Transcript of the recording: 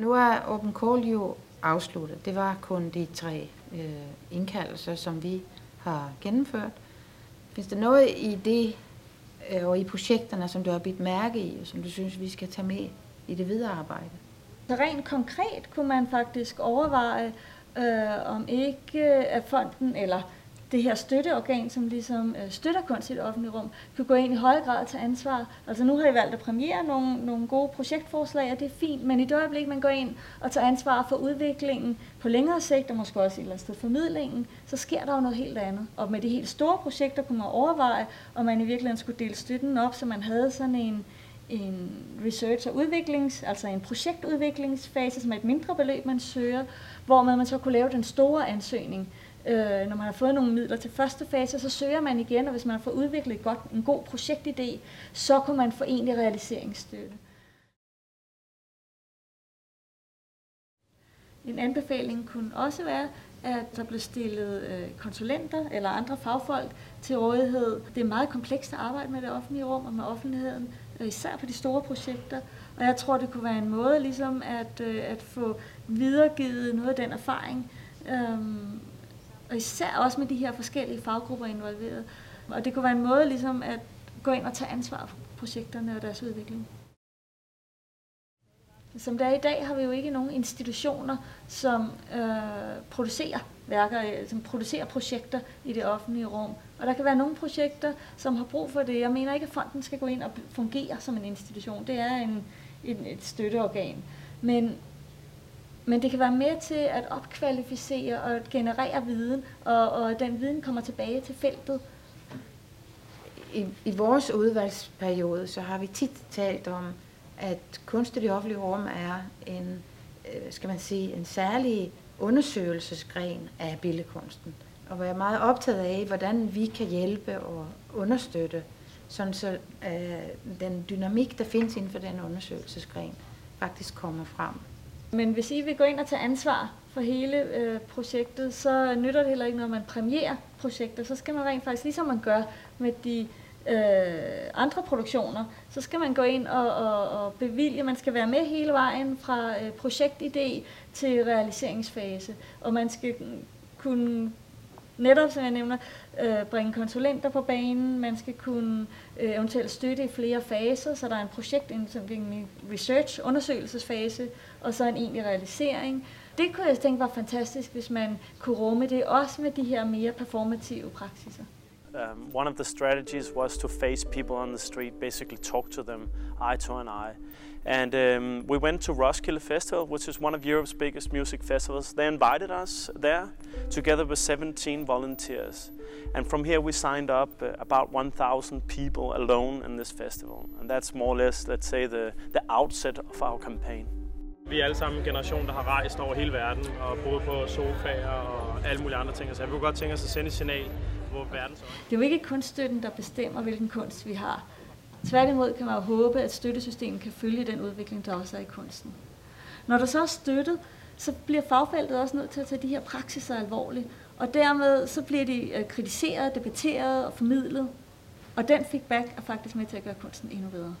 Nu er Open Call jo afsluttet. Det var kun de tre øh, indkaldelser, som vi har gennemført. Findes der noget i det øh, og i projekterne, som du har bidt mærke i, og som du synes, vi skal tage med i det videre arbejde? Så rent konkret kunne man faktisk overveje, øh, om ikke øh, at fonden eller det her støtteorgan, som ligesom øh, støtter kunst i det offentlige rum, kan gå ind i høj grad til ansvar. Altså nu har I valgt at premiere nogle, nogle gode projektforslag, og det er fint, men i det øjeblik, man går ind og tager ansvar for udviklingen på længere sigt, og måske også et eller andet sted formidlingen, så sker der jo noget helt andet. Og med de helt store projekter kunne man overveje, om man i virkeligheden skulle dele støtten op, så man havde sådan en, en research- og udviklings, altså en projektudviklingsfase, som er et mindre beløb, man søger, hvor man så kunne lave den store ansøgning, Øh, når man har fået nogle midler til første fase, så søger man igen, og hvis man har fået udviklet et godt, en god projektidé, så kan man få egentlig realiseringsstøtte. En anbefaling kunne også være, at der blev stillet øh, konsulenter eller andre fagfolk til rådighed. Det er meget komplekst at arbejde med det offentlige rum og med offentligheden, øh, især på de store projekter. Og jeg tror, det kunne være en måde ligesom at, øh, at få videregivet noget af den erfaring, øhm, og især også med de her forskellige faggrupper involveret. Og det kunne være en måde ligesom at gå ind og tage ansvar for projekterne og deres udvikling. Som det er i dag, har vi jo ikke nogen institutioner, som øh, producerer værker, øh, som producerer projekter i det offentlige rum. Og der kan være nogle projekter, som har brug for det. Jeg mener ikke, at fonden skal gå ind og fungere som en institution. Det er en, en, et støtteorgan. Men men det kan være med til at opkvalificere og generere viden, og, og den viden kommer tilbage til feltet. I, I vores udvalgsperiode, så har vi tit talt om, at kunst i det offentlige rum er en, øh, skal man sige, en særlig undersøgelsesgren af billedkunsten. Og hvor jeg er meget optaget af, hvordan vi kan hjælpe og understøtte, sådan så øh, den dynamik, der findes inden for den undersøgelsesgren, faktisk kommer frem. Men hvis I vil gå ind og tage ansvar for hele øh, projektet, så nytter det heller ikke, når man præmierer projekter. Så skal man rent faktisk, ligesom man gør med de øh, andre produktioner, så skal man gå ind og, og, og bevilge, man skal være med hele vejen fra øh, projektidé til realiseringsfase, og man skal kunne netop, som jeg nævner, øh, bringe konsulenter på banen, man skal kunne øh, eventuelt støtte i flere faser, så der er en projekt, en, en research, undersøgelsesfase, og så en egentlig realisering. Det kunne jeg tænke var fantastisk, hvis man kunne rumme det, også med de her mere performative praksiser. Um, one of the strategies was to face people on the street, basically talk to them eye to an eye. And um, we went to Roskilde Festival, which is one of Europe's biggest music festivals. They invited us there together with 17 volunteers. And from here we signed up uh, about 1,000 people alone in this festival. And that's more or less, let's say, the, the outset of our campaign. Vi er alle sammen en generation, der har rejst over hele verden og boet på sofaer og alle mulige andre ting. Så jeg kunne godt tænke os at sende et signal på verdens Det er jo ikke kunststøtten, der bestemmer, hvilken kunst vi har. Tværtimod kan man jo håbe, at støttesystemet kan følge den udvikling, der også er i kunsten. Når der så er støttet, så bliver fagfeltet også nødt til at tage de her praksiser alvorligt. Og dermed så bliver de øh, kritiseret, debatteret og formidlet. Og den feedback er faktisk med til at gøre kunsten endnu bedre.